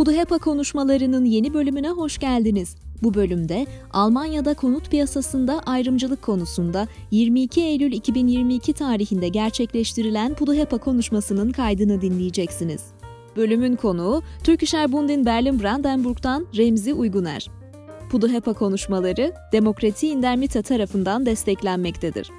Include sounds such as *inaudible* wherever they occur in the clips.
Puduhepa konuşmalarının yeni bölümüne hoş geldiniz. Bu bölümde Almanya'da konut piyasasında ayrımcılık konusunda 22 Eylül 2022 tarihinde gerçekleştirilen Puduhepa konuşmasının kaydını dinleyeceksiniz. Bölümün konuğu Türkischer Bund in Berlin-Brandenburg'dan Remzi Uyguner. Puduhepa konuşmaları Demokrati İndermita tarafından desteklenmektedir.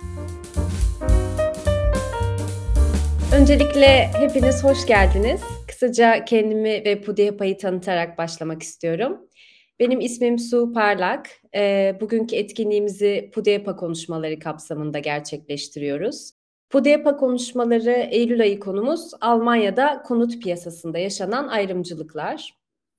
Öncelikle hepiniz hoş geldiniz. Kısaca kendimi ve Pudihepa'yı tanıtarak başlamak istiyorum. Benim ismim Su Parlak. E, bugünkü etkinliğimizi Pudepa konuşmaları kapsamında gerçekleştiriyoruz. Pudepa konuşmaları Eylül ayı konumuz Almanya'da konut piyasasında yaşanan ayrımcılıklar.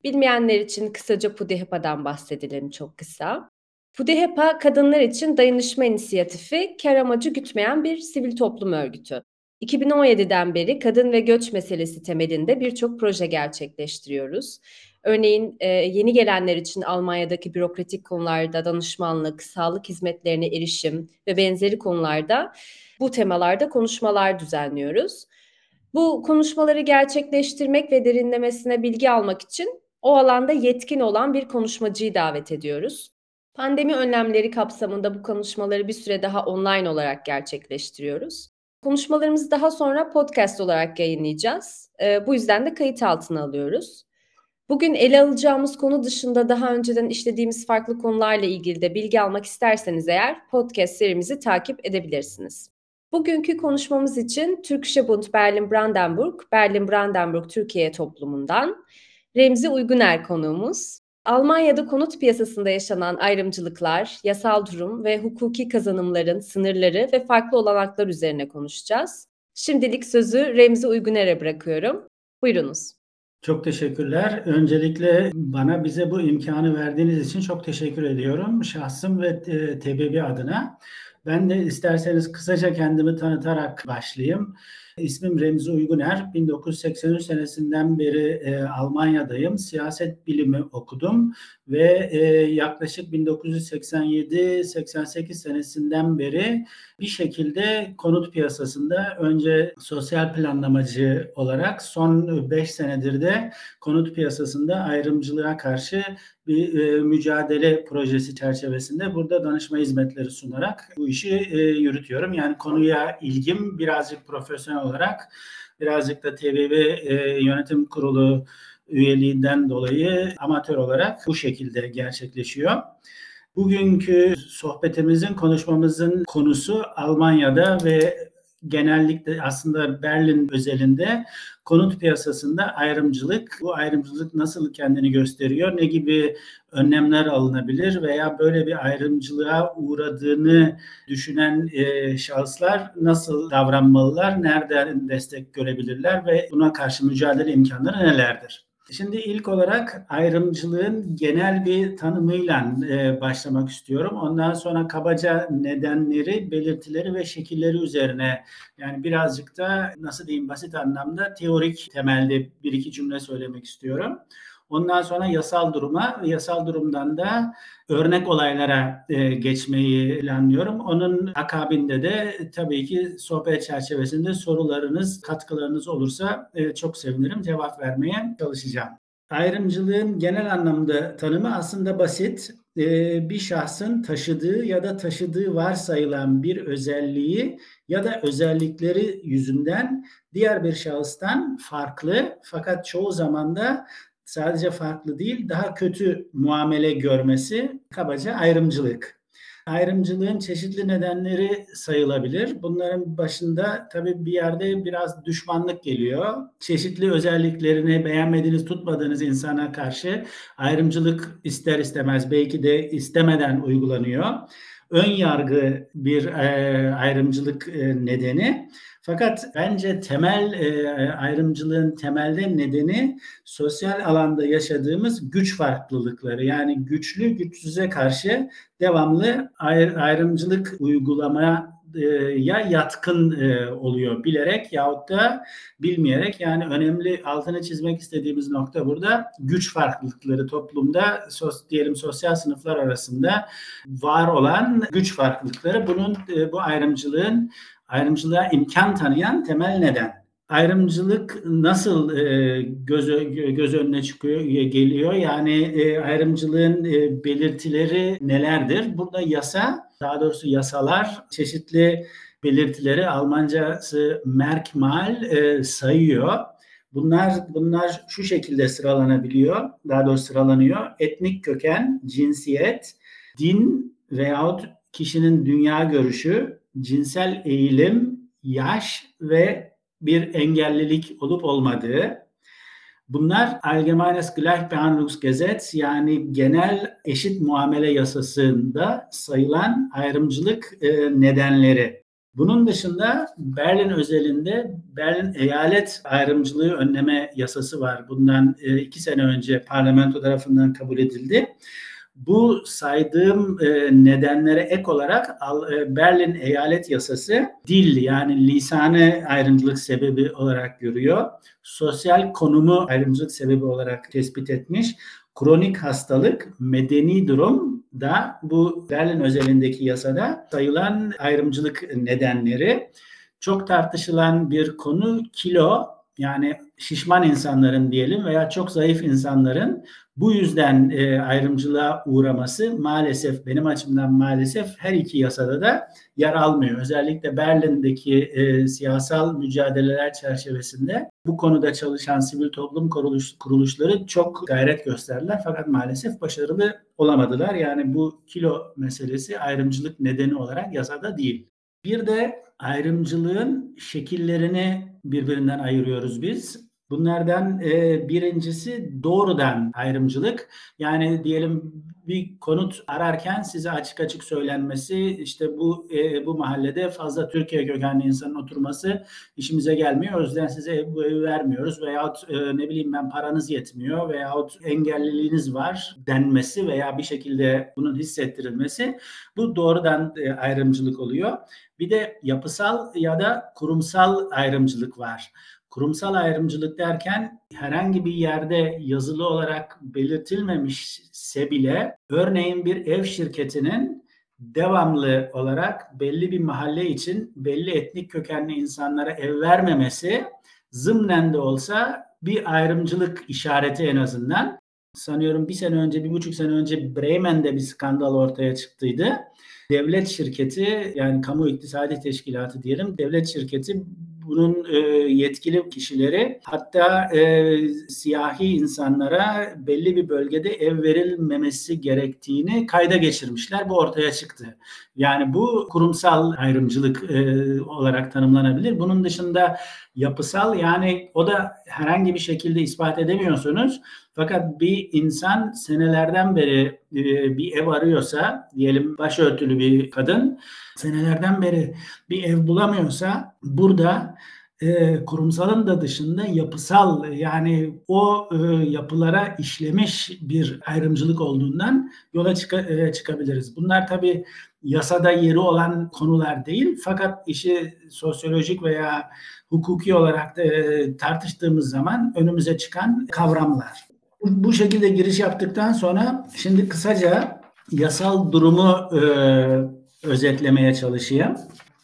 Bilmeyenler için kısaca Pudehepa'dan bahsedelim çok kısa. Pudehepa kadınlar için dayanışma inisiyatifi, kar amacı gütmeyen bir sivil toplum örgütü. 2017'den beri kadın ve göç meselesi temelinde birçok proje gerçekleştiriyoruz. Örneğin e, yeni gelenler için Almanya'daki bürokratik konularda danışmanlık, sağlık hizmetlerine erişim ve benzeri konularda bu temalarda konuşmalar düzenliyoruz. Bu konuşmaları gerçekleştirmek ve derinlemesine bilgi almak için o alanda yetkin olan bir konuşmacıyı davet ediyoruz. Pandemi önlemleri kapsamında bu konuşmaları bir süre daha online olarak gerçekleştiriyoruz. Konuşmalarımızı daha sonra podcast olarak yayınlayacağız. E, bu yüzden de kayıt altına alıyoruz. Bugün ele alacağımız konu dışında daha önceden işlediğimiz farklı konularla ilgili de bilgi almak isterseniz eğer podcast serimizi takip edebilirsiniz. Bugünkü konuşmamız için Türkische Bund Berlin-Brandenburg, Berlin-Brandenburg Türkiye toplumundan Remzi Uyguner konuğumuz. Almanya'da konut piyasasında yaşanan ayrımcılıklar, yasal durum ve hukuki kazanımların sınırları ve farklı olanaklar üzerine konuşacağız. Şimdilik sözü Remzi Uyguner'e bırakıyorum. Buyurunuz. Çok teşekkürler. Öncelikle bana bize bu imkanı verdiğiniz için çok teşekkür ediyorum. Şahsım ve e, TBB adına. Ben de isterseniz kısaca kendimi tanıtarak başlayayım. İsmim Remzi Uyguner. 1983 senesinden beri e, Almanya'dayım. Siyaset bilimi okudum ve e, yaklaşık 1987-88 senesinden beri bir şekilde konut piyasasında önce sosyal planlamacı olarak son 5 senedir de konut piyasasında ayrımcılığa karşı bir e, mücadele projesi çerçevesinde burada danışma hizmetleri sunarak bu işi e, yürütüyorum. Yani konuya ilgim birazcık profesyonel olarak birazcık da TBB e, yönetim kurulu üyeliğinden dolayı amatör olarak bu şekilde gerçekleşiyor. Bugünkü sohbetimizin, konuşmamızın konusu Almanya'da ve genellikle aslında Berlin özelinde konut piyasasında ayrımcılık, bu ayrımcılık nasıl kendini gösteriyor, ne gibi önlemler alınabilir veya böyle bir ayrımcılığa uğradığını düşünen e, şahıslar nasıl davranmalılar, nereden destek görebilirler ve buna karşı mücadele imkanları nelerdir? Şimdi ilk olarak ayrımcılığın genel bir tanımıyla e, başlamak istiyorum. Ondan sonra kabaca nedenleri, belirtileri ve şekilleri üzerine yani birazcık da nasıl diyeyim basit anlamda teorik temelde bir iki cümle söylemek istiyorum. Ondan sonra yasal duruma yasal durumdan da örnek olaylara e, geçmeyi planlıyorum. Onun akabinde de tabii ki sohbet çerçevesinde sorularınız, katkılarınız olursa e, çok sevinirim. Cevap vermeye çalışacağım. Ayrımcılığın genel anlamda tanımı aslında basit. E, bir şahsın taşıdığı ya da taşıdığı varsayılan bir özelliği ya da özellikleri yüzünden diğer bir şahıstan farklı fakat çoğu zaman da sadece farklı değil daha kötü muamele görmesi kabaca ayrımcılık. Ayrımcılığın çeşitli nedenleri sayılabilir. Bunların başında tabii bir yerde biraz düşmanlık geliyor. Çeşitli özelliklerini beğenmediğiniz, tutmadığınız insana karşı ayrımcılık ister istemez belki de istemeden uygulanıyor. Ön yargı bir e, ayrımcılık e, nedeni. Fakat bence temel e, ayrımcılığın temelde nedeni sosyal alanda yaşadığımız güç farklılıkları. Yani güçlü güçsüze karşı devamlı ayr, ayrımcılık uygulamaya ya yatkın oluyor bilerek yahut da bilmeyerek. Yani önemli altını çizmek istediğimiz nokta burada. Güç farklılıkları toplumda sos, diyelim sosyal sınıflar arasında var olan güç farklılıkları. Bunun bu ayrımcılığın ayrımcılığa imkan tanıyan temel neden. Ayrımcılık nasıl e, göz, göz önüne çıkıyor geliyor? Yani e, ayrımcılığın e, belirtileri nelerdir? Burada yasa, daha doğrusu yasalar çeşitli belirtileri Almancası Merkmal sayıyor. Bunlar bunlar şu şekilde sıralanabiliyor. Daha doğrusu sıralanıyor. Etnik köken, cinsiyet, din veyahut kişinin dünya görüşü, cinsel eğilim, yaş ve bir engellilik olup olmadığı. Bunlar Allgemeines Gleichbehandlungsgesetz yani genel eşit muamele yasasında sayılan ayrımcılık e, nedenleri. Bunun dışında Berlin özelinde Berlin eyalet ayrımcılığı önleme yasası var. Bundan e, iki sene önce parlamento tarafından kabul edildi. Bu saydığım e, nedenlere ek olarak e, Berlin eyalet yasası dil yani lisanı ayrımcılık sebebi olarak görüyor. Sosyal konumu ayrımcılık sebebi olarak tespit etmiş. Kronik hastalık, medeni durum da bu Berlin özelindeki yasada sayılan ayrımcılık nedenleri. Çok tartışılan bir konu kilo yani şişman insanların diyelim veya çok zayıf insanların bu yüzden e, ayrımcılığa uğraması maalesef benim açımdan maalesef her iki yasada da yer almıyor. Özellikle Berlin'deki e, siyasal mücadeleler çerçevesinde bu konuda çalışan sivil toplum kuruluş, kuruluşları çok gayret gösterdiler fakat maalesef başarılı olamadılar. Yani bu kilo meselesi ayrımcılık nedeni olarak yasada değil. Bir de ayrımcılığın şekillerini birbirinden ayırıyoruz biz. Bunlardan e, birincisi doğrudan ayrımcılık. Yani diyelim bir konut ararken size açık açık söylenmesi işte bu e, bu mahallede fazla Türkiye kökenli insanın oturması işimize gelmiyor. O yüzden size ev, bu evi vermiyoruz veyahut e, ne bileyim ben paranız yetmiyor veyahut engelliliğiniz var denmesi veya bir şekilde bunun hissettirilmesi bu doğrudan e, ayrımcılık oluyor. Bir de yapısal ya da kurumsal ayrımcılık var. Kurumsal ayrımcılık derken herhangi bir yerde yazılı olarak belirtilmemişse bile örneğin bir ev şirketinin devamlı olarak belli bir mahalle için belli etnik kökenli insanlara ev vermemesi zımnen de olsa bir ayrımcılık işareti en azından. Sanıyorum bir sene önce, bir buçuk sene önce Bremen'de bir skandal ortaya çıktıydı. Devlet şirketi yani kamu iktisadi teşkilatı diyelim devlet şirketi bunun e, yetkili kişileri hatta e, siyahi insanlara belli bir bölgede ev verilmemesi gerektiğini kayda geçirmişler. Bu ortaya çıktı. Yani bu kurumsal ayrımcılık e, olarak tanımlanabilir. Bunun dışında yapısal yani o da herhangi bir şekilde ispat edemiyorsunuz. Fakat bir insan senelerden beri e, bir ev arıyorsa, diyelim başörtülü bir kadın senelerden beri bir ev bulamıyorsa burada e, kurumsalın da dışında yapısal yani o e, yapılara işlemiş bir ayrımcılık olduğundan yola çıka, e, çıkabiliriz. Bunlar tabii yasada yeri olan konular değil fakat işi sosyolojik veya hukuki olarak e, tartıştığımız zaman önümüze çıkan kavramlar. Bu, bu şekilde giriş yaptıktan sonra şimdi kısaca yasal durumu e, özetlemeye çalışayım.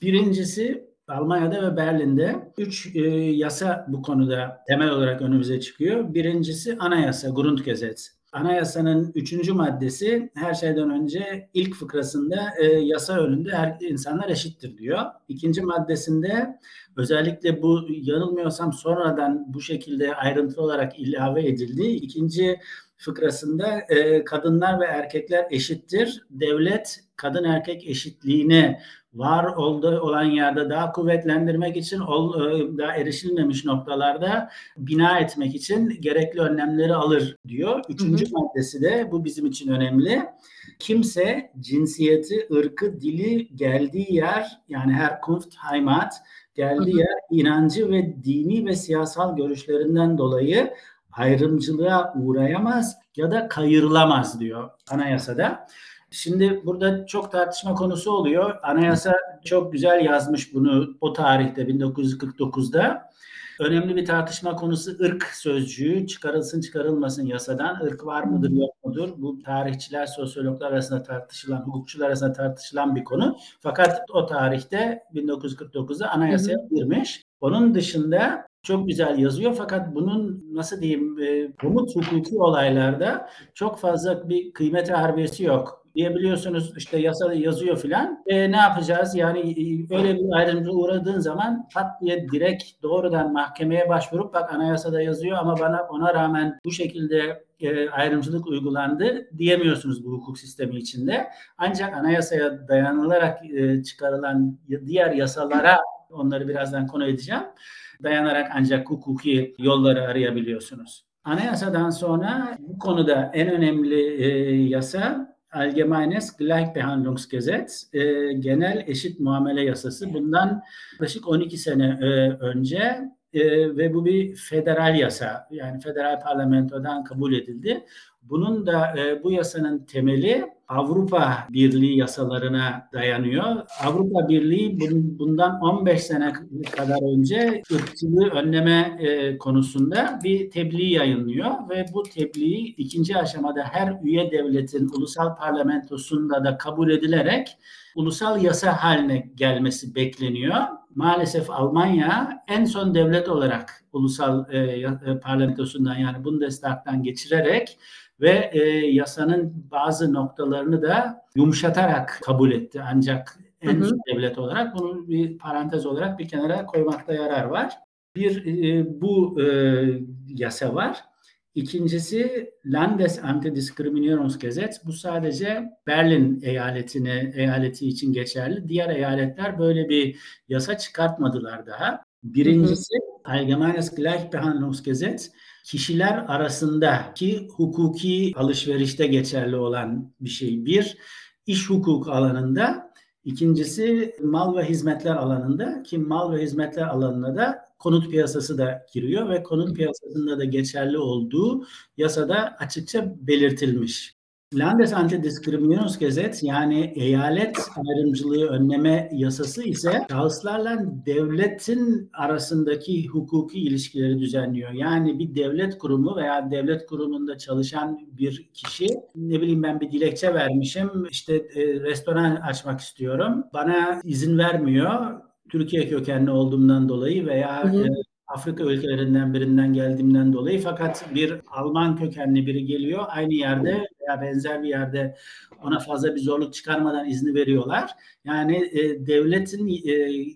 Birincisi Almanya'da ve Berlin'de üç e, yasa bu konuda temel olarak önümüze çıkıyor. Birincisi anayasa, Grundgesetz. Anayasanın üçüncü maddesi her şeyden önce ilk fıkrasında e, yasa önünde her insanlar eşittir diyor. İkinci maddesinde özellikle bu yanılmıyorsam sonradan bu şekilde ayrıntılı olarak ilave edildi. İkinci fıkrasında e, kadınlar ve erkekler eşittir. Devlet kadın erkek eşitliğini var olduğu olan yerde daha kuvvetlendirmek için e, daha erişilmemiş noktalarda bina etmek için gerekli önlemleri alır diyor. Üçüncü hı hı. maddesi de bu bizim için önemli. Kimse cinsiyeti, ırkı, dili, geldiği yer yani her Kunft, Heimat geldiği hı hı. yer inancı ve dini ve siyasal görüşlerinden dolayı ayrımcılığa uğrayamaz ya da kayırılamaz diyor anayasada. Şimdi burada çok tartışma konusu oluyor. Anayasa çok güzel yazmış bunu o tarihte 1949'da. Önemli bir tartışma konusu ırk sözcüğü çıkarılsın çıkarılmasın yasadan. ırk var mıdır yok mudur? Bu tarihçiler, sosyologlar arasında tartışılan, hukukçular arasında tartışılan bir konu. Fakat o tarihte 1949'da anayasaya girmiş. Onun dışında çok güzel yazıyor fakat bunun nasıl diyeyim e, hukuki olaylarda çok fazla bir kıymet harbiyesi yok diyebiliyorsunuz işte yasada yazıyor filan. E, ne yapacağız? Yani e, öyle bir ayrımcılığa uğradığın zaman pat diye direkt doğrudan mahkemeye başvurup bak anayasada yazıyor ama bana ona rağmen bu şekilde e, ayrımcılık uygulandı diyemiyorsunuz bu hukuk sistemi içinde. Ancak anayasaya dayanılarak e, çıkarılan diğer yasalara onları birazdan konu edeceğim. Dayanarak ancak hukuki yolları arayabiliyorsunuz. Anayasadan sonra bu konuda en önemli e, yasa Allgemeines Gleichbehandlungsgesetz, e, genel eşit muamele yasası. Bundan yaklaşık 12 sene e, önce e, ve bu bir federal yasa. Yani federal parlamentodan kabul edildi. Bunun da e, bu yasanın temeli Avrupa Birliği yasalarına dayanıyor. Avrupa Birliği bundan 15 sene kadar önce ırkçılığı önleme e, konusunda bir tebliğ yayınlıyor ve bu tebliği ikinci aşamada her üye devletin ulusal parlamentosunda da kabul edilerek ulusal yasa haline gelmesi bekleniyor. Maalesef Almanya en son devlet olarak ulusal e, e parlamentosundan yani Bundestag'dan geçirerek ve e, yasanın bazı noktalarını da yumuşatarak kabul etti. Ancak en hı hı. devlet olarak bunu bir parantez olarak bir kenara koymakta yarar var. Bir e, bu e, yasa var. İkincisi Landes Antidiskriminierungsgesetz. Bu sadece Berlin eyaletine eyaleti için geçerli. Diğer eyaletler böyle bir yasa çıkartmadılar daha. Birincisi Allgemeines Gleichbehandlungsgesetz kişiler arasındaki hukuki alışverişte geçerli olan bir şey. Bir, iş hukuk alanında, ikincisi mal ve hizmetler alanında ki mal ve hizmetler alanına da konut piyasası da giriyor ve konut piyasasında da geçerli olduğu yasada açıkça belirtilmiş. Landes Antidiskriminierungsgesetz yani eyalet ayrımcılığı önleme yasası ise şahıslarla devletin arasındaki hukuki ilişkileri düzenliyor. Yani bir devlet kurumu veya devlet kurumunda çalışan bir kişi ne bileyim ben bir dilekçe vermişim işte e, restoran açmak istiyorum. Bana izin vermiyor. Türkiye kökenli olduğumdan dolayı veya hı hı. Afrika ülkelerinden birinden geldiğimden dolayı fakat bir Alman kökenli biri geliyor aynı yerde veya benzer bir yerde ona fazla bir zorluk çıkarmadan izni veriyorlar. Yani e, devletin e,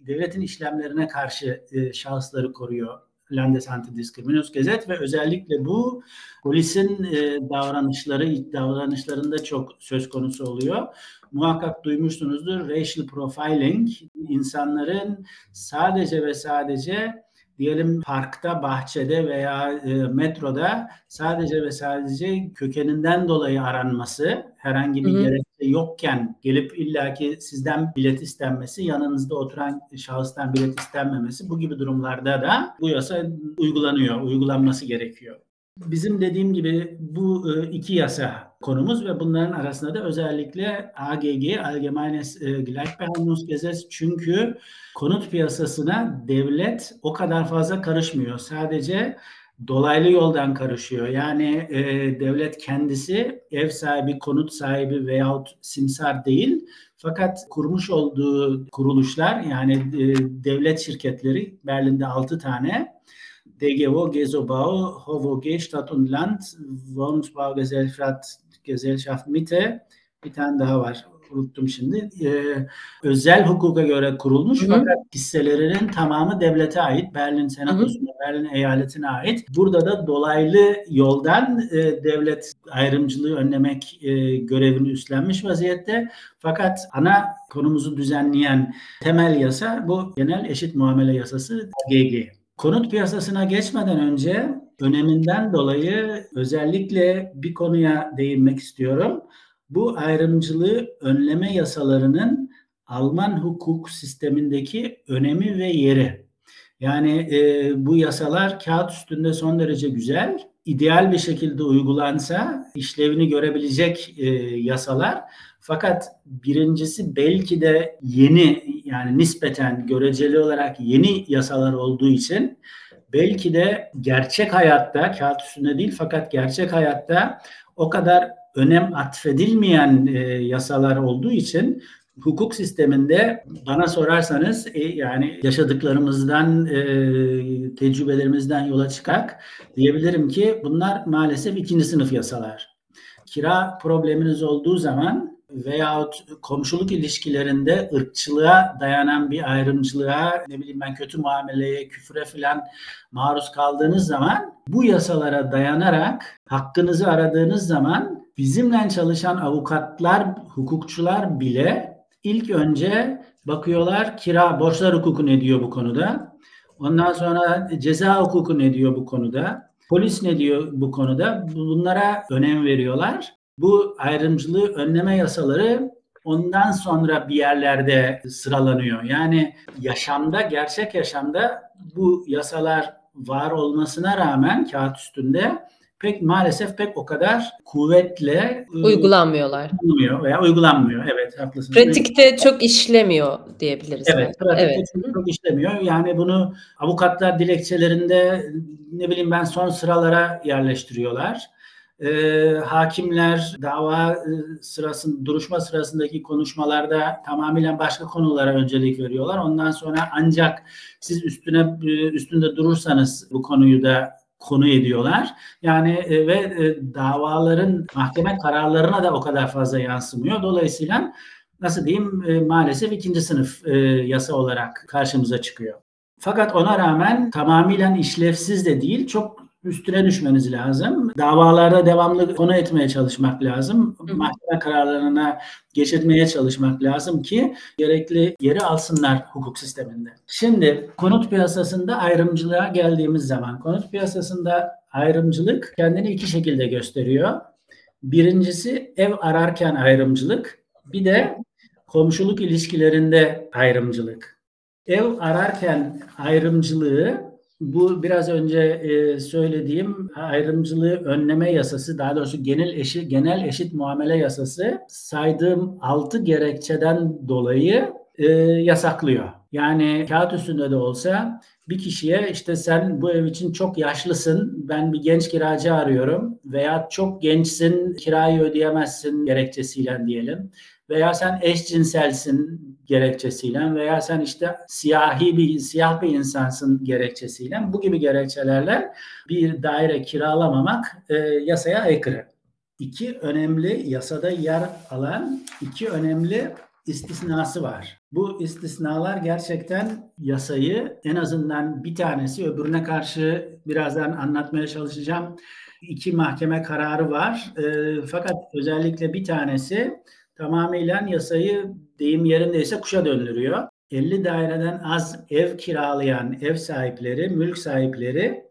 devletin işlemlerine karşı e, şahısları koruyor Landes Antidiskriminierungsgesetz ve özellikle bu polisin e, davranışları davranışlarında çok söz konusu oluyor. Muhakkak duymuşsunuzdur racial profiling insanların sadece ve sadece diyelim parkta, bahçede veya e, metroda sadece ve sadece kökeninden dolayı aranması, herhangi bir gerekçe yokken gelip illaki sizden bilet istenmesi, yanınızda oturan şahıstan bilet istenmemesi bu gibi durumlarda da bu yasa uygulanıyor, uygulanması gerekiyor. Bizim dediğim gibi bu e, iki yasa konumuz ve bunların arasında da özellikle AGG, Allgemeines e, Gleichbehandlungsgesetz çünkü konut piyasasına devlet o kadar fazla karışmıyor. Sadece dolaylı yoldan karışıyor. Yani e, devlet kendisi ev sahibi, konut sahibi veyahut simsar değil. Fakat kurmuş olduğu kuruluşlar yani e, devlet şirketleri Berlin'de 6 tane DGO, Gesobau, HOVOG, Stadt und Land, Wohnungsbaugesellschaft Gesellschaft Mitte, bir tane daha var unuttum şimdi. Ee, özel hukuka göre kurulmuş Hı-hı. fakat hisselerinin tamamı devlete ait. Berlin Senatosu'na, Berlin eyaletine ait. Burada da dolaylı yoldan e, devlet ayrımcılığı önlemek e, görevini üstlenmiş vaziyette. Fakat ana konumuzu düzenleyen temel yasa bu genel eşit muamele yasası GG. Konut piyasasına geçmeden önce öneminden dolayı özellikle bir konuya değinmek istiyorum. Bu ayrımcılığı önleme yasalarının Alman hukuk sistemindeki önemi ve yeri. Yani e, bu yasalar kağıt üstünde son derece güzel, ideal bir şekilde uygulansa işlevini görebilecek e, yasalar. Fakat birincisi belki de yeni yani nispeten göreceli olarak yeni yasalar olduğu için belki de gerçek hayatta kağıt üstünde değil fakat gerçek hayatta o kadar önem atfedilmeyen e, yasalar olduğu için hukuk sisteminde bana sorarsanız e, yani yaşadıklarımızdan e, tecrübelerimizden yola çıkarak diyebilirim ki bunlar maalesef ikinci sınıf yasalar. Kira probleminiz olduğu zaman veyahut komşuluk ilişkilerinde ırkçılığa dayanan bir ayrımcılığa ne bileyim ben kötü muameleye, küfre filan maruz kaldığınız zaman bu yasalara dayanarak hakkınızı aradığınız zaman bizimle çalışan avukatlar, hukukçular bile ilk önce bakıyorlar kira borçlar hukuku ne diyor bu konuda. Ondan sonra ceza hukuku ne diyor bu konuda. Polis ne diyor bu konuda? Bunlara önem veriyorlar bu ayrımcılığı önleme yasaları ondan sonra bir yerlerde sıralanıyor. Yani yaşamda, gerçek yaşamda bu yasalar var olmasına rağmen kağıt üstünde pek maalesef pek o kadar kuvvetle ıı, uygulanmıyorlar. Uygulanmıyor veya uygulanmıyor. Evet haklısınız. Pratikte çok işlemiyor diyebiliriz. Evet, pratikte evet. Çok, çok işlemiyor. Yani bunu avukatlar dilekçelerinde ne bileyim ben son sıralara yerleştiriyorlar e, hakimler dava e, sırasında duruşma sırasındaki konuşmalarda tamamen başka konulara öncelik veriyorlar. Ondan sonra ancak siz üstüne e, üstünde durursanız bu konuyu da konu ediyorlar. Yani e, ve e, davaların mahkeme kararlarına da o kadar fazla yansımıyor. Dolayısıyla nasıl diyeyim e, maalesef ikinci sınıf e, yasa olarak karşımıza çıkıyor. Fakat ona rağmen tamamen işlevsiz de değil, çok üstüne düşmeniz lazım. Davalarda devamlı konu etmeye çalışmak lazım. Mahkeme kararlarına geçirmeye çalışmak lazım ki gerekli yeri alsınlar hukuk sisteminde. Şimdi konut piyasasında ayrımcılığa geldiğimiz zaman konut piyasasında ayrımcılık kendini iki şekilde gösteriyor. Birincisi ev ararken ayrımcılık, bir de komşuluk ilişkilerinde ayrımcılık. Ev ararken ayrımcılığı bu biraz önce e, söylediğim ayrımcılığı önleme yasası, daha doğrusu genel eşit genel eşit muamele yasası saydığım altı gerekçeden dolayı e, yasaklıyor. Yani kağıt üstünde de olsa bir kişiye işte sen bu ev için çok yaşlısın, ben bir genç kiracı arıyorum veya çok gençsin, kirayı ödeyemezsin gerekçesiyle diyelim veya sen eşcinselsin gerekçesiyle veya sen işte siyahi bir siyah bir insansın gerekçesiyle bu gibi gerekçelerle bir daire kiralamamak e, yasaya aykırı. İki önemli yasada yer alan iki önemli istisnası var. Bu istisnalar gerçekten yasayı en azından bir tanesi öbürüne karşı birazdan anlatmaya çalışacağım. İki mahkeme kararı var. E, fakat özellikle bir tanesi tamamıyla yasayı deyim yerindeyse kuşa döndürüyor. 50 daireden az ev kiralayan ev sahipleri, mülk sahipleri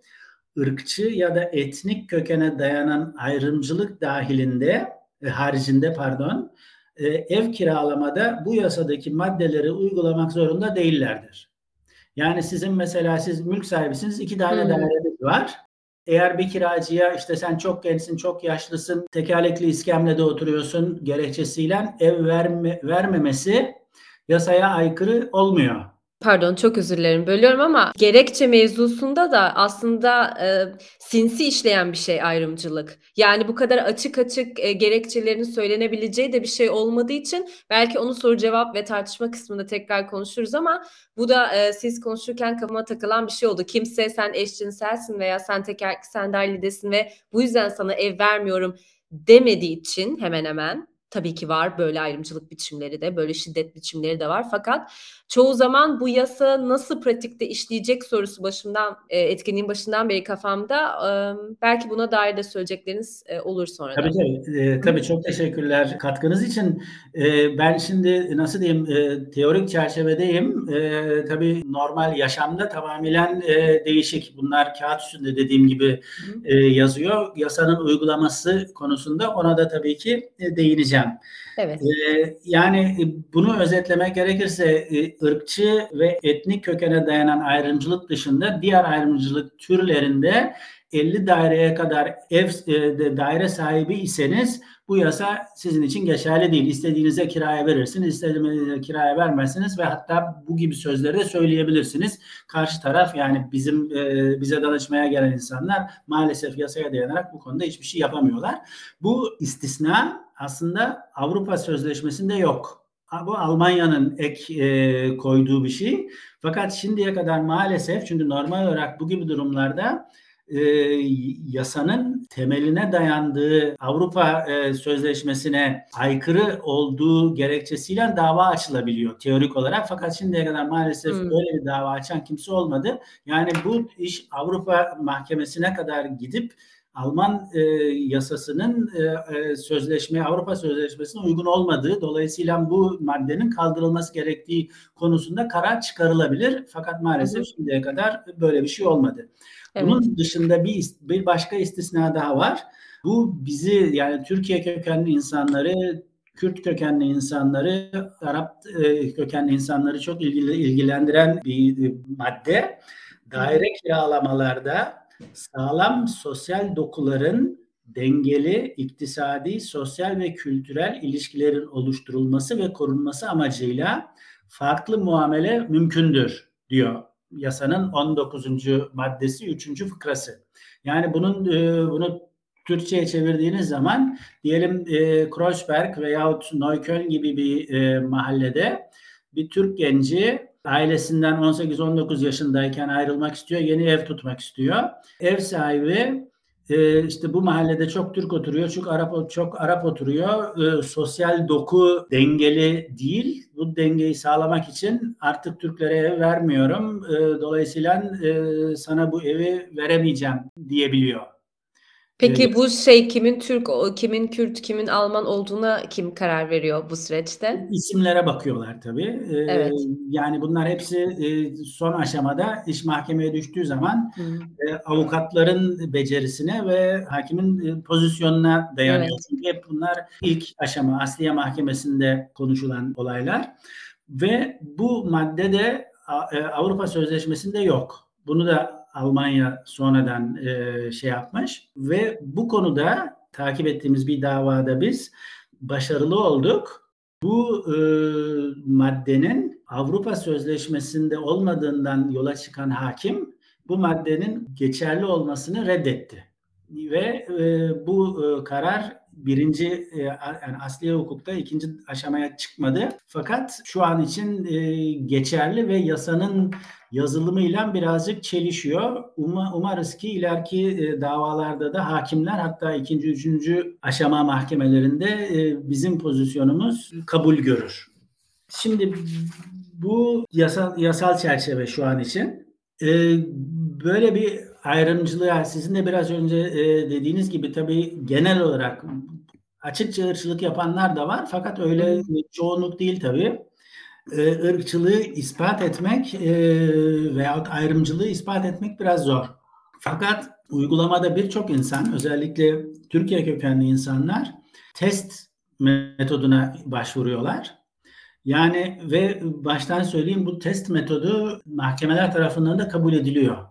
ırkçı ya da etnik kökene dayanan ayrımcılık dahilinde, e, haricinde pardon, e, ev kiralamada bu yasadaki maddeleri uygulamak zorunda değillerdir. Yani sizin mesela siz mülk sahibisiniz, iki tane daireniz var. Eğer bir kiracıya işte sen çok gençsin, çok yaşlısın, tekerlekli iskemlede oturuyorsun gerekçesiyle ev verme, vermemesi yasaya aykırı olmuyor. Pardon çok özür dilerim bölüyorum ama gerekçe mevzusunda da aslında e, sinsi işleyen bir şey ayrımcılık. Yani bu kadar açık açık e, gerekçelerin söylenebileceği de bir şey olmadığı için belki onu soru cevap ve tartışma kısmında tekrar konuşuruz ama bu da e, siz konuşurken kafama takılan bir şey oldu. Kimse sen eşcinselsin veya sen tekerlekli sandalyedesin ve bu yüzden sana ev vermiyorum demediği için hemen hemen Tabii ki var böyle ayrımcılık biçimleri de, böyle şiddet biçimleri de var. Fakat çoğu zaman bu yasa nasıl pratikte işleyecek sorusu başımdan, e, etkinliğin başından beri kafamda. Belki buna dair de söyleyecekleriniz e, olur sonra. Tabii tabii. E, tabii çok teşekkürler katkınız için. E, ben şimdi nasıl diyeyim e, teorik çerçevedeyim. E, tabii normal yaşamda tamamen e, değişik. Bunlar kağıt üstünde dediğim gibi e, yazıyor. Yasanın uygulaması konusunda ona da tabii ki e, değineceğim diyeceğim. Evet. Ee, yani e, bunu özetlemek gerekirse e, ırkçı ve etnik kökene dayanan ayrımcılık dışında diğer ayrımcılık türlerinde 50 daireye kadar ev e, daire sahibi iseniz bu yasa sizin için geçerli değil. İstediğinize kiraya verirsiniz, istediğinize kiraya vermezsiniz ve hatta bu gibi sözleri de söyleyebilirsiniz. Karşı taraf yani bizim e, bize danışmaya gelen insanlar maalesef yasaya dayanarak bu konuda hiçbir şey yapamıyorlar. Bu istisna aslında Avrupa Sözleşmesi'nde yok. bu Almanya'nın ek e, koyduğu bir şey. Fakat şimdiye kadar maalesef çünkü normal olarak bu gibi durumlarda e, yasanın temeline dayandığı Avrupa e, Sözleşmesi'ne aykırı olduğu gerekçesiyle dava açılabiliyor teorik olarak. Fakat şimdiye kadar maalesef hmm. öyle bir dava açan kimse olmadı. Yani bu iş Avrupa Mahkemesi'ne kadar gidip Alman e, yasasının e, e, sözleşme Avrupa Sözleşmesi'ne uygun olmadığı dolayısıyla bu maddenin kaldırılması gerektiği konusunda karar çıkarılabilir. Fakat maalesef hı. şimdiye kadar böyle bir şey olmadı. Evet. Bunun dışında bir bir başka istisna daha var. Bu bizi yani Türkiye kökenli insanları Kürt kökenli insanları, Arap e, kökenli insanları çok ilgili, ilgilendiren bir madde. Daire kiralamalarda sağlam sosyal dokuların dengeli iktisadi, sosyal ve kültürel ilişkilerin oluşturulması ve korunması amacıyla farklı muamele mümkündür diyor yasanın 19. maddesi 3. fıkrası. Yani bunun e, bunu Türkçe'ye çevirdiğiniz zaman diyelim e, Kreuzberg veyahut Neukölln gibi bir e, mahallede bir Türk genci ailesinden 18-19 yaşındayken ayrılmak istiyor. Yeni ev tutmak istiyor. Ev sahibi e, işte bu mahallede çok Türk oturuyor, çok Arap çok Arap oturuyor. E, sosyal doku dengeli değil. Bu dengeyi sağlamak için artık Türklere ev vermiyorum. E, dolayısıyla e, sana bu evi veremeyeceğim diyebiliyor. Peki evet. bu şey kimin Türk, kimin Kürt, kimin Alman olduğuna kim karar veriyor bu süreçte? İsimlere bakıyorlar tabii. Ee, evet. Yani bunlar hepsi e, son aşamada iş mahkemeye düştüğü zaman e, avukatların becerisine ve hakimin e, pozisyonuna dayanıyor. Evet. Çünkü hep bunlar ilk aşama Asliye Mahkemesi'nde konuşulan olaylar. Ve bu madde de Avrupa Sözleşmesi'nde yok. Bunu da Almanya sonradan e, şey yapmış ve bu konuda takip ettiğimiz bir davada biz başarılı olduk. Bu e, maddenin Avrupa Sözleşmesi'nde olmadığından yola çıkan hakim bu maddenin geçerli olmasını reddetti. Ve e, bu e, karar birinci e, yani asliye hukukta ikinci aşamaya çıkmadı. Fakat şu an için e, geçerli ve yasanın yazılımıyla birazcık çelişiyor. Uma, umarız ki ileriki e, davalarda da hakimler hatta ikinci, üçüncü aşama mahkemelerinde bizim pozisyonumuz kabul görür. Şimdi bu yasal, yasal çerçeve şu an için. Böyle bir ayrımcılığa sizin de biraz önce e, dediğiniz gibi tabii genel olarak açıkça ırkçılık yapanlar da var fakat öyle çoğunluk değil tabii. E, ırkçılığı ispat etmek e, veyahut ayrımcılığı ispat etmek biraz zor. Fakat uygulamada birçok insan özellikle Türkiye kökenli insanlar test metoduna başvuruyorlar. Yani ve baştan söyleyeyim bu test metodu mahkemeler tarafından da kabul ediliyor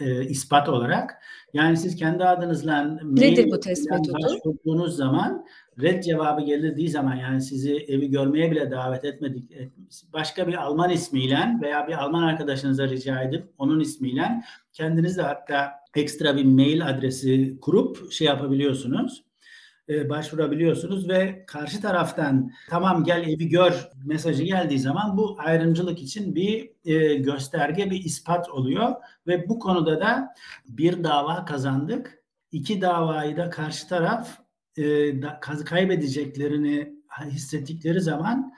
e, ispat olarak. Yani siz kendi adınızla Nedir bu test metodu? başvurduğunuz zaman red cevabı geldiği zaman yani sizi evi görmeye bile davet etmedik başka bir Alman ismiyle veya bir Alman arkadaşınıza rica edip onun ismiyle kendiniz de hatta ekstra bir mail adresi kurup şey yapabiliyorsunuz e, başvurabiliyorsunuz ve karşı taraftan tamam gel evi gör mesajı geldiği zaman bu ayrımcılık için bir e, gösterge, bir ispat oluyor ve bu konuda da bir dava kazandık. İki davayı da karşı taraf e, kaybedeceklerini hissettikleri zaman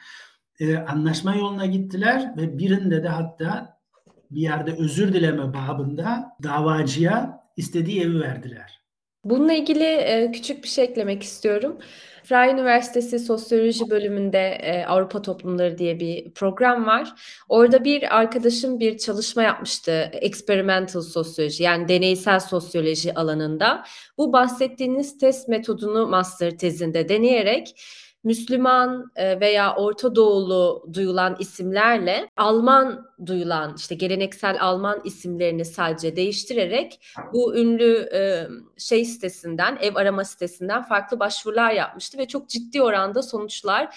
e, anlaşma yoluna gittiler ve birinde de hatta bir yerde özür dileme babında davacıya istediği evi verdiler. Bununla ilgili, eee, küçük bir şey eklemek istiyorum. Freie Üniversitesi Sosyoloji bölümünde, eee, Avrupa Toplumları diye bir program var. Orada bir arkadaşım bir çalışma yapmıştı, experimental sosyoloji yani deneysel sosyoloji alanında. Bu bahsettiğiniz test metodunu master tezinde deneyerek Müslüman e, veya Orta Doğulu duyulan isimlerle Alman duyulan işte geleneksel Alman isimlerini sadece değiştirerek bu ünlü e, şey sitesinden ev arama sitesinden farklı başvurular yapmıştı ve çok ciddi oranda sonuçlar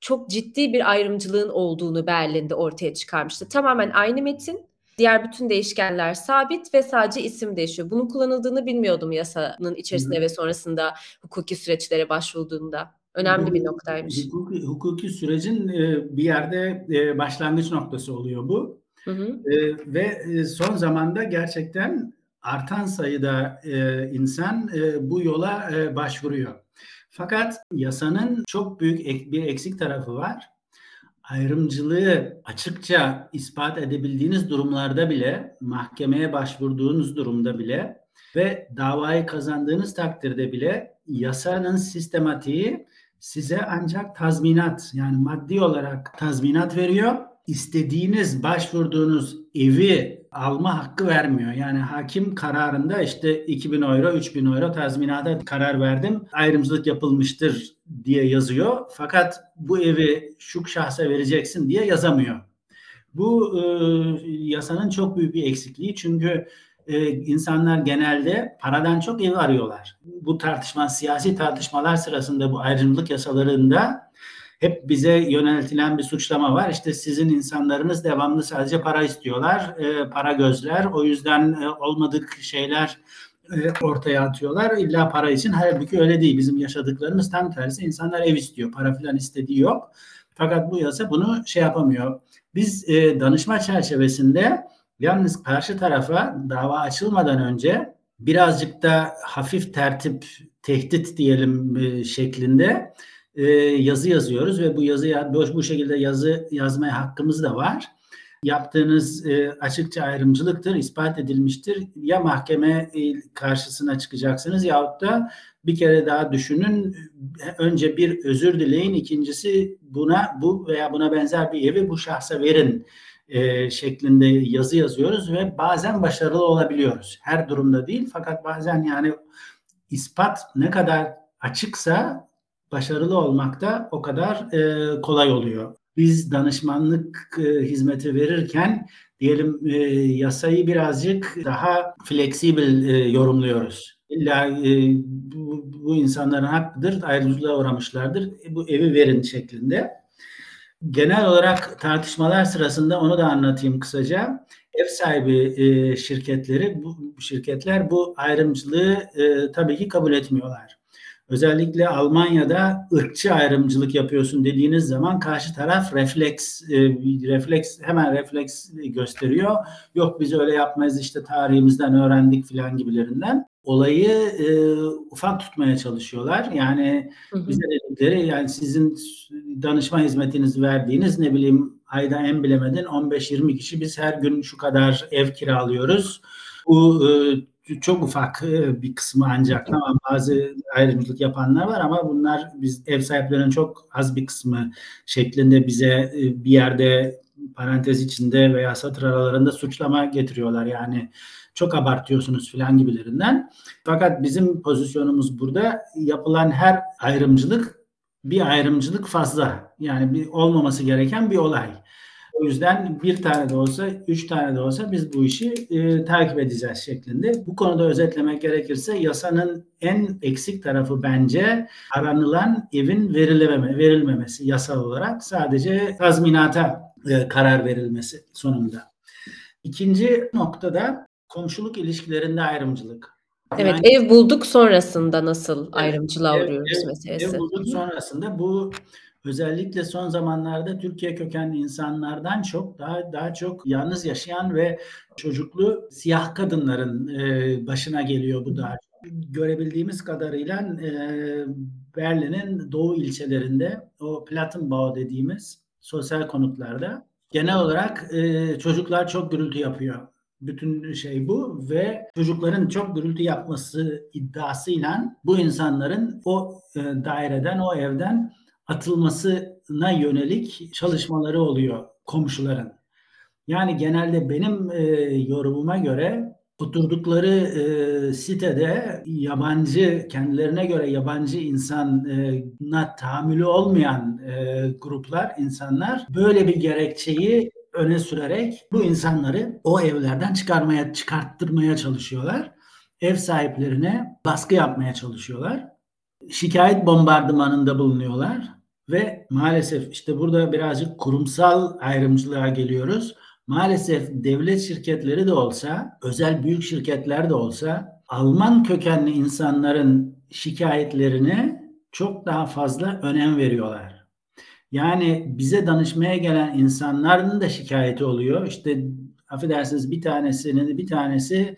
çok ciddi bir ayrımcılığın olduğunu Berlin'de ortaya çıkarmıştı. Tamamen aynı metin Diğer bütün değişkenler sabit ve sadece isim değişiyor. Bunun kullanıldığını bilmiyordum yasanın içerisinde Hı-hı. ve sonrasında hukuki süreçlere başvurduğunda. Önemli bir noktaymış. Hukuki, hukuki sürecin bir yerde başlangıç noktası oluyor bu. Hı hı. Ve son zamanda gerçekten artan sayıda insan bu yola başvuruyor. Fakat yasanın çok büyük bir eksik tarafı var ayrımcılığı açıkça ispat edebildiğiniz durumlarda bile, mahkemeye başvurduğunuz durumda bile ve davayı kazandığınız takdirde bile yasanın sistematiği size ancak tazminat yani maddi olarak tazminat veriyor. İstediğiniz, başvurduğunuz evi alma hakkı vermiyor. Yani hakim kararında işte 2000 euro, 3000 euro tazminata karar verdim. Ayrımcılık yapılmıştır diye yazıyor. Fakat bu evi şu şahsa vereceksin diye yazamıyor. Bu e, yasanın çok büyük bir eksikliği çünkü e, insanlar genelde paradan çok ev arıyorlar. Bu tartışma, siyasi tartışmalar sırasında bu ayrımcılık yasalarında hep bize yöneltilen bir suçlama var. İşte sizin insanlarınız devamlı sadece para istiyorlar, e, para gözler. O yüzden e, olmadık şeyler e, ortaya atıyorlar. İlla para için. Halbuki öyle değil. Bizim yaşadıklarımız tam tersi. İnsanlar ev istiyor. Para falan istediği yok. Fakat bu yasa bunu şey yapamıyor. Biz e, danışma çerçevesinde yalnız karşı tarafa dava açılmadan önce birazcık da hafif tertip, tehdit diyelim e, şeklinde e, yazı yazıyoruz ve bu yazı bu şekilde yazı yazmaya hakkımız da var. Yaptığınız e, açıkça ayrımcılıktır, ispat edilmiştir. Ya mahkeme e, karşısına çıkacaksınız yahut da bir kere daha düşünün. Önce bir özür dileyin, ikincisi buna bu veya buna benzer bir evi bu şahsa verin e, şeklinde yazı yazıyoruz ve bazen başarılı olabiliyoruz. Her durumda değil fakat bazen yani ispat ne kadar açıksa başarılı olmak da o kadar e, kolay oluyor. Biz danışmanlık e, hizmeti verirken diyelim e, yasayı birazcık daha fleksibil e, yorumluyoruz. İlla e, bu, bu insanların hakkıdır, ayrımcılığa uğramışlardır, e, bu evi verin şeklinde. Genel olarak tartışmalar sırasında onu da anlatayım kısaca. Ev sahibi e, şirketleri, bu şirketler bu ayrımcılığı e, tabii ki kabul etmiyorlar. Özellikle Almanya'da ırkçı ayrımcılık yapıyorsun dediğiniz zaman karşı taraf refleks e, refleks hemen refleks gösteriyor. Yok biz öyle yapmayız işte tarihimizden öğrendik filan gibilerinden. Olayı e, ufak tutmaya çalışıyorlar. Yani hı hı. bize dedikleri yani sizin danışma hizmetinizi verdiğiniz ne bileyim ayda en bilemedin 15-20 kişi biz her gün şu kadar ev kiralıyoruz. Bu e, çok ufak e, bir kısmı ancak tamam bazı ayrımcılık yapanlar var ama bunlar biz ev sahiplerinin çok az bir kısmı şeklinde bize e, bir yerde parantez içinde veya satır aralarında suçlama getiriyorlar. Yani çok abartıyorsunuz filan gibilerinden. Fakat bizim pozisyonumuz burada yapılan her ayrımcılık bir ayrımcılık fazla. Yani bir olmaması gereken bir olay. O yüzden bir tane de olsa, üç tane de olsa biz bu işi e, takip edeceğiz şeklinde. Bu konuda özetlemek gerekirse yasanın en eksik tarafı bence aranılan evin verilememe, verilmemesi yasal olarak sadece tazminata e, karar verilmesi sonunda. İkinci noktada komşuluk ilişkilerinde ayrımcılık. Evet, yani, ev bulduk sonrasında nasıl evet, ayrımcılığa ev, uğruyoruz ev, meselesi. Ev bulduk sonrasında bu özellikle son zamanlarda Türkiye kökenli insanlardan çok daha daha çok yalnız yaşayan ve çocuklu siyah kadınların e, başına geliyor bu daha Görebildiğimiz kadarıyla e, Berlin'in doğu ilçelerinde o Plattenbau dediğimiz sosyal konutlarda genel olarak e, çocuklar çok gürültü yapıyor. Bütün şey bu ve çocukların çok gürültü yapması iddiasıyla bu insanların o e, daireden, o evden atılmasına yönelik çalışmaları oluyor komşuların. Yani genelde benim e, yorumuma göre oturdukları e, sitede yabancı, kendilerine göre yabancı insana tahammülü olmayan e, gruplar, insanlar böyle bir gerekçeyi öne sürerek bu insanları o evlerden çıkarmaya, çıkarttırmaya çalışıyorlar. Ev sahiplerine baskı yapmaya çalışıyorlar. Şikayet bombardımanında bulunuyorlar maalesef işte burada birazcık kurumsal ayrımcılığa geliyoruz. Maalesef devlet şirketleri de olsa, özel büyük şirketler de olsa Alman kökenli insanların şikayetlerini çok daha fazla önem veriyorlar. Yani bize danışmaya gelen insanların da şikayeti oluyor. İşte affedersiniz bir tanesinin bir tanesi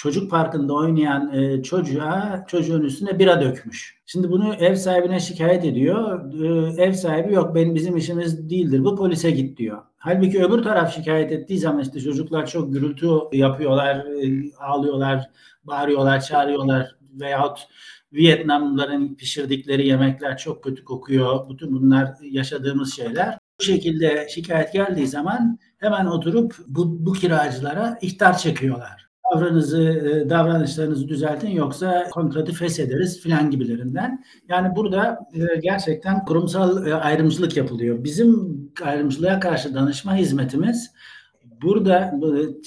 çocuk parkında oynayan e, çocuğa çocuğun üstüne bira dökmüş. Şimdi bunu ev sahibine şikayet ediyor. E, ev sahibi yok benim bizim işimiz değildir bu polise git diyor. Halbuki öbür taraf şikayet ettiği zaman işte çocuklar çok gürültü yapıyorlar, e, ağlıyorlar, bağırıyorlar, çağırıyorlar veyahut Vietnamlıların pişirdikleri yemekler çok kötü kokuyor. Bütün bunlar yaşadığımız şeyler. Bu şekilde şikayet geldiği zaman hemen oturup bu, bu kiracılara ihtar çekiyorlar. Davranınızı, e, davranışlarınızı düzeltin yoksa kontratı feshederiz filan gibilerinden. Yani burada e, gerçekten kurumsal e, ayrımcılık yapılıyor. Bizim ayrımcılığa karşı danışma hizmetimiz burada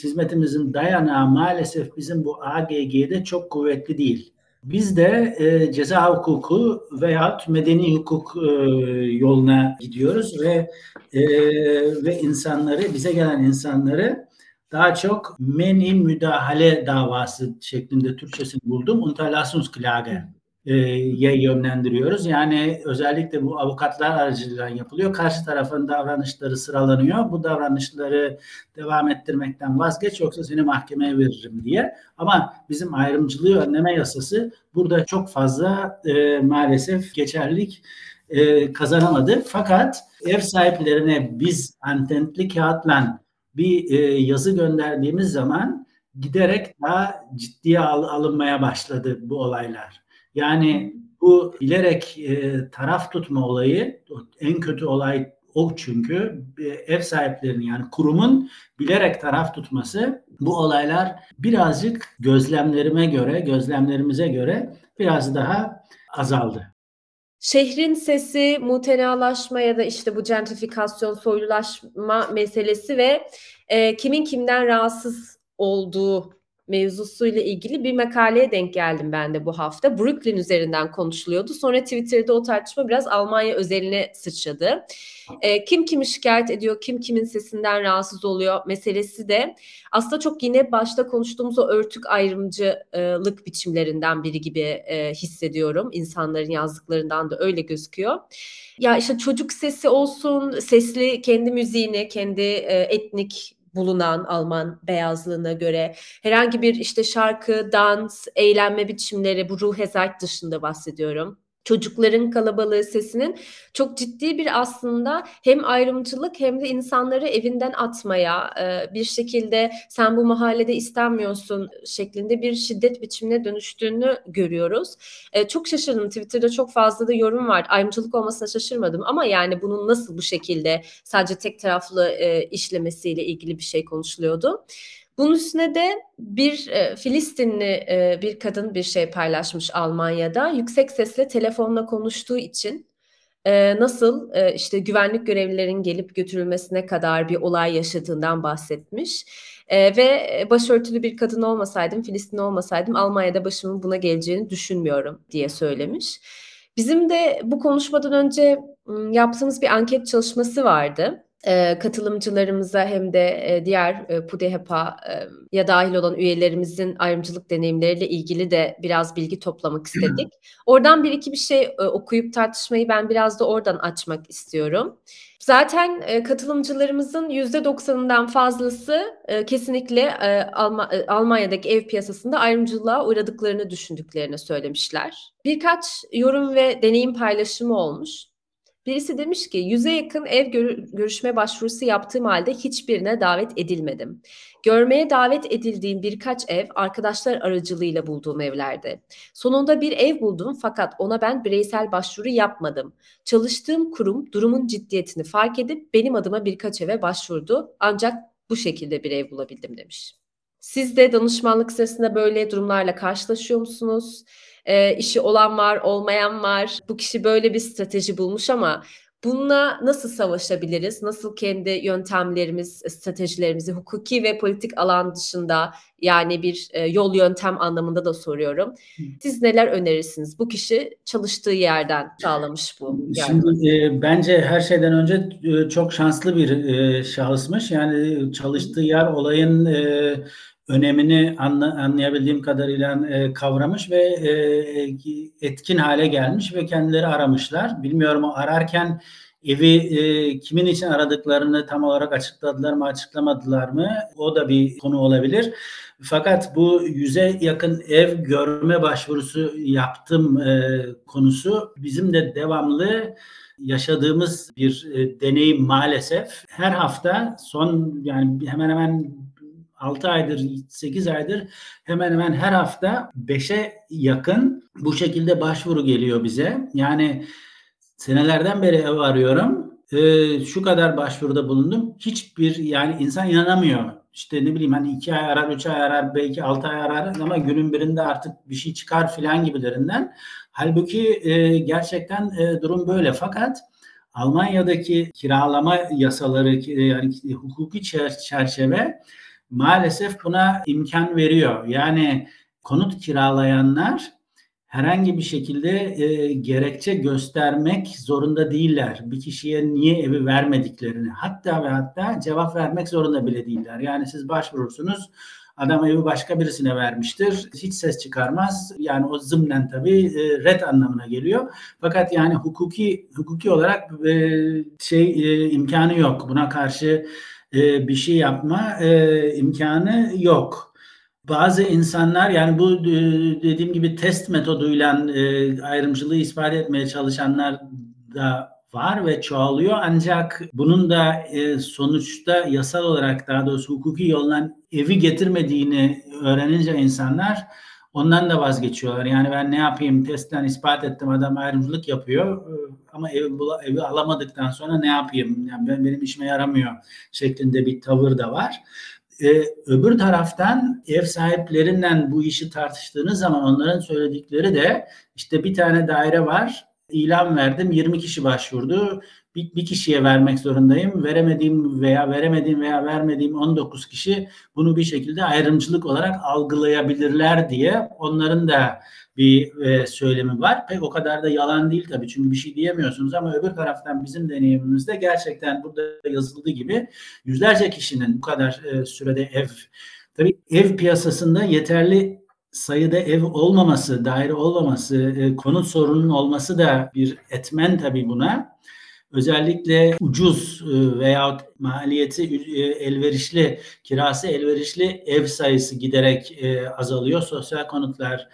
hizmetimizin dayanağı maalesef bizim bu AGG'de çok kuvvetli değil. Biz de e, ceza hukuku veya medeni hukuk e, yoluna gidiyoruz ve e, ve insanları bize gelen insanları daha çok meni müdahale davası şeklinde Türkçesini buldum. Unterlassungsklage ye yönlendiriyoruz. Yani özellikle bu avukatlar aracılığıyla yapılıyor. Karşı tarafın davranışları sıralanıyor. Bu davranışları devam ettirmekten vazgeç yoksa seni mahkemeye veririm diye. Ama bizim ayrımcılığı önleme yasası burada çok fazla e, maalesef geçerlik e, kazanamadı. Fakat ev sahiplerine biz antentli kağıtla bir e, yazı gönderdiğimiz zaman giderek daha ciddiye al, alınmaya başladı bu olaylar. Yani bu bilerek e, taraf tutma olayı en kötü olay o çünkü e, ev sahiplerinin yani kurumun bilerek taraf tutması bu olaylar birazcık gözlemlerime göre, gözlemlerimize göre biraz daha azaldı. Şehrin sesi, mutenalaşma ya da işte bu gentrifikasyon, soylulaşma meselesi ve e, kimin kimden rahatsız olduğu mevzusuyla ilgili bir makaleye denk geldim ben de bu hafta. Brooklyn üzerinden konuşuluyordu. Sonra Twitter'da o tartışma biraz Almanya özeline sıçradı. E, kim kimi şikayet ediyor, kim kimin sesinden rahatsız oluyor meselesi de aslında çok yine başta konuştuğumuz o örtük ayrımcılık biçimlerinden biri gibi e, hissediyorum. İnsanların yazdıklarından da öyle gözüküyor. Ya işte çocuk sesi olsun, sesli kendi müziğini, kendi e, etnik bulunan Alman beyazlığına göre herhangi bir işte şarkı, dans, eğlenme biçimleri bu ruh ezak dışında bahsediyorum çocukların kalabalığı sesinin çok ciddi bir aslında hem ayrımcılık hem de insanları evinden atmaya e, bir şekilde sen bu mahallede istenmiyorsun şeklinde bir şiddet biçimine dönüştüğünü görüyoruz. E, çok şaşırdım Twitter'da çok fazla da yorum var. Ayrımcılık olmasına şaşırmadım ama yani bunun nasıl bu şekilde sadece tek taraflı e, işlemesiyle ilgili bir şey konuşuluyordu. Bunun üstüne de bir e, Filistinli e, bir kadın bir şey paylaşmış Almanya'da. Yüksek sesle telefonla konuştuğu için e, nasıl e, işte güvenlik görevlilerin gelip götürülmesine kadar bir olay yaşadığından bahsetmiş. E, ve başörtülü bir kadın olmasaydım, Filistin olmasaydım Almanya'da başımın buna geleceğini düşünmüyorum diye söylemiş. Bizim de bu konuşmadan önce yaptığımız bir anket çalışması vardı e, katılımcılarımıza hem de e, diğer e, PUDEHEP'a e, ya dahil olan üyelerimizin ayrımcılık deneyimleriyle ilgili de biraz bilgi toplamak istedik. *clears throat* Oradan bir iki bir şey e, okuyup tartışmayı ben biraz da oradan açmak istiyorum. Zaten e, katılımcılarımızın yüzde doksanından fazlası e, kesinlikle e, Alma, e, Almanya'daki ev piyasasında ayrımcılığa uğradıklarını düşündüklerini söylemişler. Birkaç yorum ve deneyim paylaşımı olmuş. Birisi demiş ki yüze yakın ev gör- görüşme başvurusu yaptığım halde hiçbirine davet edilmedim. Görmeye davet edildiğim birkaç ev arkadaşlar aracılığıyla bulduğum evlerde. Sonunda bir ev buldum fakat ona ben bireysel başvuru yapmadım. Çalıştığım kurum durumun ciddiyetini fark edip benim adıma birkaç eve başvurdu ancak bu şekilde bir ev bulabildim demiş. Siz de danışmanlık sırasında böyle durumlarla karşılaşıyor musunuz? E, işi olan var, olmayan var. Bu kişi böyle bir strateji bulmuş ama bununla nasıl savaşabiliriz? Nasıl kendi yöntemlerimiz, stratejilerimizi hukuki ve politik alan dışında yani bir e, yol yöntem anlamında da soruyorum. Siz neler önerirsiniz? Bu kişi çalıştığı yerden sağlamış bu. Şimdi e, bence her şeyden önce e, çok şanslı bir e, şahısmış. Yani çalıştığı yer olayın e, önemini anla, anlayabildiğim kadarıyla e, kavramış ve e, etkin hale gelmiş ve kendileri aramışlar. Bilmiyorum ararken evi e, kimin için aradıklarını tam olarak açıkladılar mı açıklamadılar mı o da bir konu olabilir. Fakat bu yüze yakın ev görme başvurusu yaptım e, konusu bizim de devamlı yaşadığımız bir e, deneyim maalesef. Her hafta son yani hemen hemen 6 aydır 8 aydır hemen hemen her hafta 5'e yakın bu şekilde başvuru geliyor bize. Yani senelerden beri ev arıyorum. Ee, şu kadar başvuruda bulundum. Hiçbir yani insan inanamıyor. İşte ne bileyim hani iki ay arar, üç ay arar, belki altı ay arar ama günün birinde artık bir şey çıkar filan gibilerinden. Halbuki e, gerçekten e, durum böyle. Fakat Almanya'daki kiralama yasaları yani hukuki çerçeve maalesef buna imkan veriyor. Yani konut kiralayanlar herhangi bir şekilde e, gerekçe göstermek zorunda değiller. Bir kişiye niye evi vermediklerini hatta ve hatta cevap vermek zorunda bile değiller. Yani siz başvurursunuz adam evi başka birisine vermiştir. Hiç ses çıkarmaz. Yani o zımnen tabii e, red anlamına geliyor. Fakat yani hukuki hukuki olarak e, şey e, imkanı yok. Buna karşı e, bir şey yapma e, imkanı yok. Bazı insanlar yani bu e, dediğim gibi test metoduyla e, ayrımcılığı ispat etmeye çalışanlar da var ve çoğalıyor ancak bunun da e, sonuçta yasal olarak daha doğrusu hukuki yoldan evi getirmediğini öğrenince insanlar ondan da vazgeçiyorlar. Yani ben ne yapayım testten ispat ettim adam ayrımcılık yapıyor ama evi, evi alamadıktan sonra ne yapayım? Yani ben, benim işime yaramıyor şeklinde bir tavır da var. Ee, öbür taraftan ev sahiplerinden bu işi tartıştığınız zaman onların söyledikleri de işte bir tane daire var ilan verdim 20 kişi başvurdu bir, bir kişiye vermek zorundayım veremediğim veya veremediğim veya vermediğim 19 kişi bunu bir şekilde ayrımcılık olarak algılayabilirler diye onların da bir e, söylemi var. Pek o kadar da yalan değil tabii çünkü bir şey diyemiyorsunuz ama öbür taraftan bizim deneyimimizde gerçekten burada yazıldığı gibi yüzlerce kişinin bu kadar e, sürede ev tabii ev piyasasında yeterli sayıda ev olmaması, daire olmaması, e, konut sorunun olması da bir etmen tabii buna. Özellikle ucuz e, veya maliyeti e, elverişli, kirası elverişli ev sayısı giderek e, azalıyor. Sosyal konutlar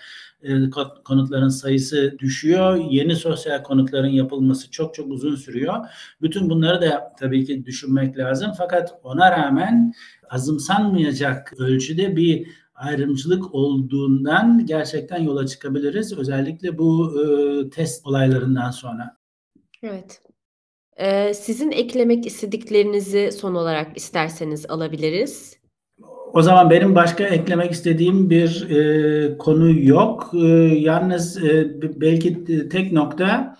konutların sayısı düşüyor. Yeni sosyal konutların yapılması çok çok uzun sürüyor. Bütün bunları da tabii ki düşünmek lazım. Fakat ona rağmen azımsanmayacak ölçüde bir ayrımcılık olduğundan gerçekten yola çıkabiliriz. Özellikle bu e, test olaylarından sonra. Evet. Ee, sizin eklemek istediklerinizi son olarak isterseniz alabiliriz. O zaman benim başka eklemek istediğim bir e, konu yok. E, yalnız e, belki tek nokta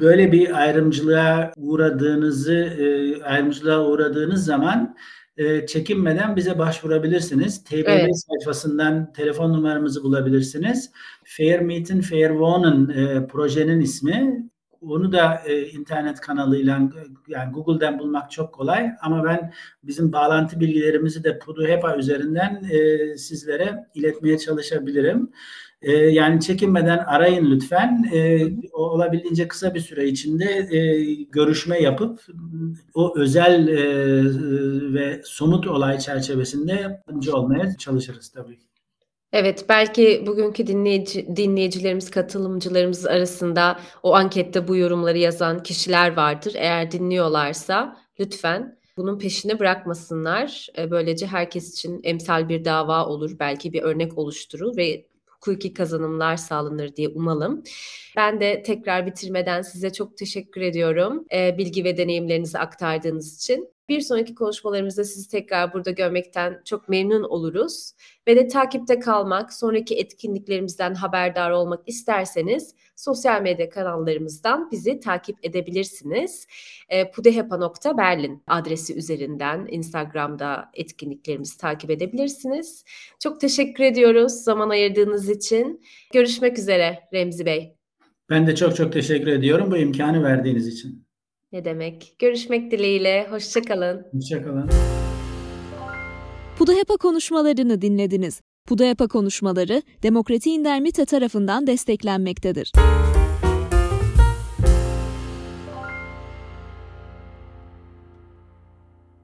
böyle bir ayrımcılığa uğradığınızı e, ayrımcılığa uğradığınız zaman e, çekinmeden bize başvurabilirsiniz. TBB evet. sayfasından telefon numaramızı bulabilirsiniz. Fair Meet'in Fair Wohn'un e, projenin ismi. Onu da e, internet kanalıyla yani Google'dan bulmak çok kolay ama ben bizim bağlantı bilgilerimizi de Puduhepa üzerinden e, sizlere iletmeye çalışabilirim. E, yani çekinmeden arayın lütfen. E, olabildiğince kısa bir süre içinde e, görüşme yapıp o özel e, ve somut olay çerçevesinde yardımcı olmaya çalışırız tabii. Evet, belki bugünkü dinleyici dinleyicilerimiz, katılımcılarımız arasında o ankette bu yorumları yazan kişiler vardır. Eğer dinliyorlarsa lütfen bunun peşini bırakmasınlar. Böylece herkes için emsal bir dava olur, belki bir örnek oluşturur ve hukuki kazanımlar sağlanır diye umalım. Ben de tekrar bitirmeden size çok teşekkür ediyorum. bilgi ve deneyimlerinizi aktardığınız için. Bir sonraki konuşmalarımızda sizi tekrar burada görmekten çok memnun oluruz. Ve de takipte kalmak, sonraki etkinliklerimizden haberdar olmak isterseniz sosyal medya kanallarımızdan bizi takip edebilirsiniz. E, pudehepa.berlin adresi üzerinden Instagram'da etkinliklerimizi takip edebilirsiniz. Çok teşekkür ediyoruz zaman ayırdığınız için. Görüşmek üzere Remzi Bey. Ben de çok çok teşekkür ediyorum bu imkanı verdiğiniz için. Ne demek? Görüşmek dileğiyle. Hoşçakalın. Hoşçakalın. Pudahepa konuşmalarını dinlediniz. Pudahepa konuşmaları Demokrati İndermite tarafından desteklenmektedir.